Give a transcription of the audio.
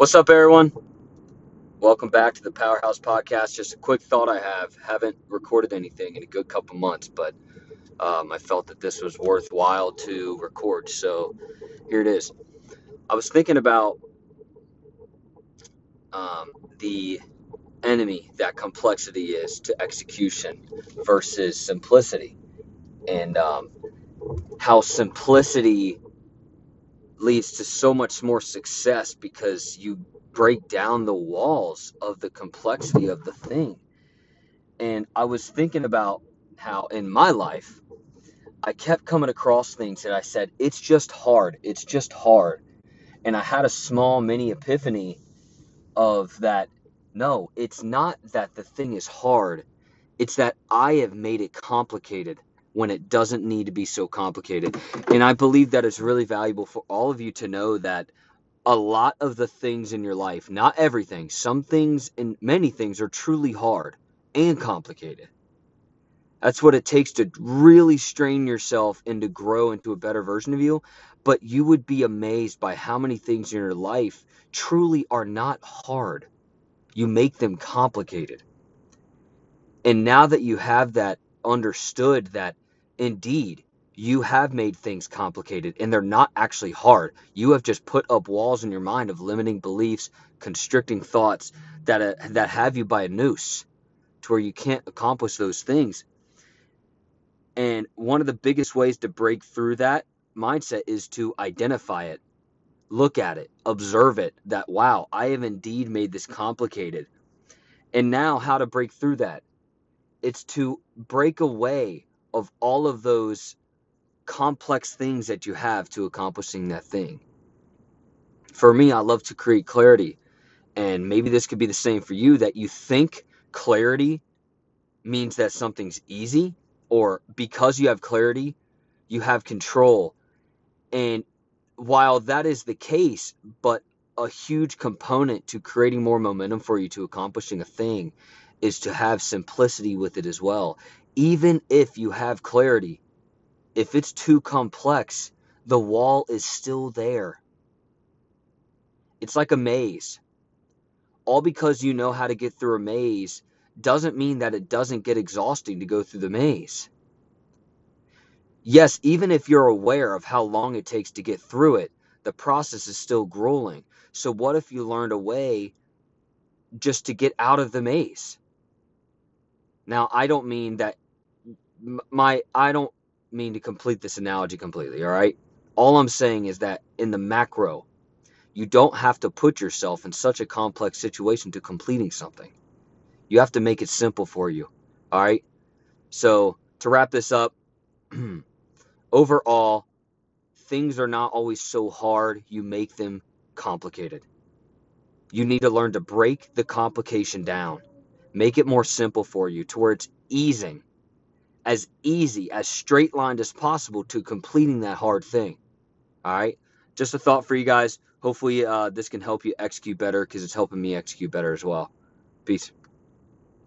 What's up, everyone? Welcome back to the Powerhouse Podcast. Just a quick thought I have. Haven't recorded anything in a good couple months, but um, I felt that this was worthwhile to record. So here it is. I was thinking about um, the enemy that complexity is to execution versus simplicity, and um, how simplicity leads to so much more success because you break down the walls of the complexity of the thing. And I was thinking about how in my life, I kept coming across things that I said, it's just hard. It's just hard. And I had a small mini epiphany of that no, it's not that the thing is hard. It's that I have made it complicated when it doesn't need to be so complicated. And I believe that it's really valuable for all of you to know that a lot of the things in your life, not everything, some things and many things are truly hard and complicated. That's what it takes to really strain yourself and to grow into a better version of you. But you would be amazed by how many things in your life truly are not hard. You make them complicated. And now that you have that understood that indeed you have made things complicated and they're not actually hard. You have just put up walls in your mind of limiting beliefs, constricting thoughts that uh, that have you by a noose to where you can't accomplish those things. And one of the biggest ways to break through that mindset is to identify it, look at it, observe it that wow, I have indeed made this complicated. And now how to break through that? It's to break away of all of those complex things that you have to accomplishing that thing. For me, I love to create clarity. And maybe this could be the same for you that you think clarity means that something's easy, or because you have clarity, you have control. And while that is the case, but a huge component to creating more momentum for you to accomplishing a thing is to have simplicity with it as well. Even if you have clarity, if it's too complex, the wall is still there. It's like a maze. All because you know how to get through a maze doesn't mean that it doesn't get exhausting to go through the maze. Yes, even if you're aware of how long it takes to get through it, the process is still grueling. So, what if you learned a way just to get out of the maze? Now, I don't mean that my I don't mean to complete this analogy completely, all right? All I'm saying is that in the macro, you don't have to put yourself in such a complex situation to completing something. You have to make it simple for you, all right? So, to wrap this up, overall, things are not always so hard, you make them complicated. You need to learn to break the complication down, make it more simple for you to where it's easing as easy, as straight lined as possible to completing that hard thing. All right. Just a thought for you guys. Hopefully, uh, this can help you execute better because it's helping me execute better as well. Peace.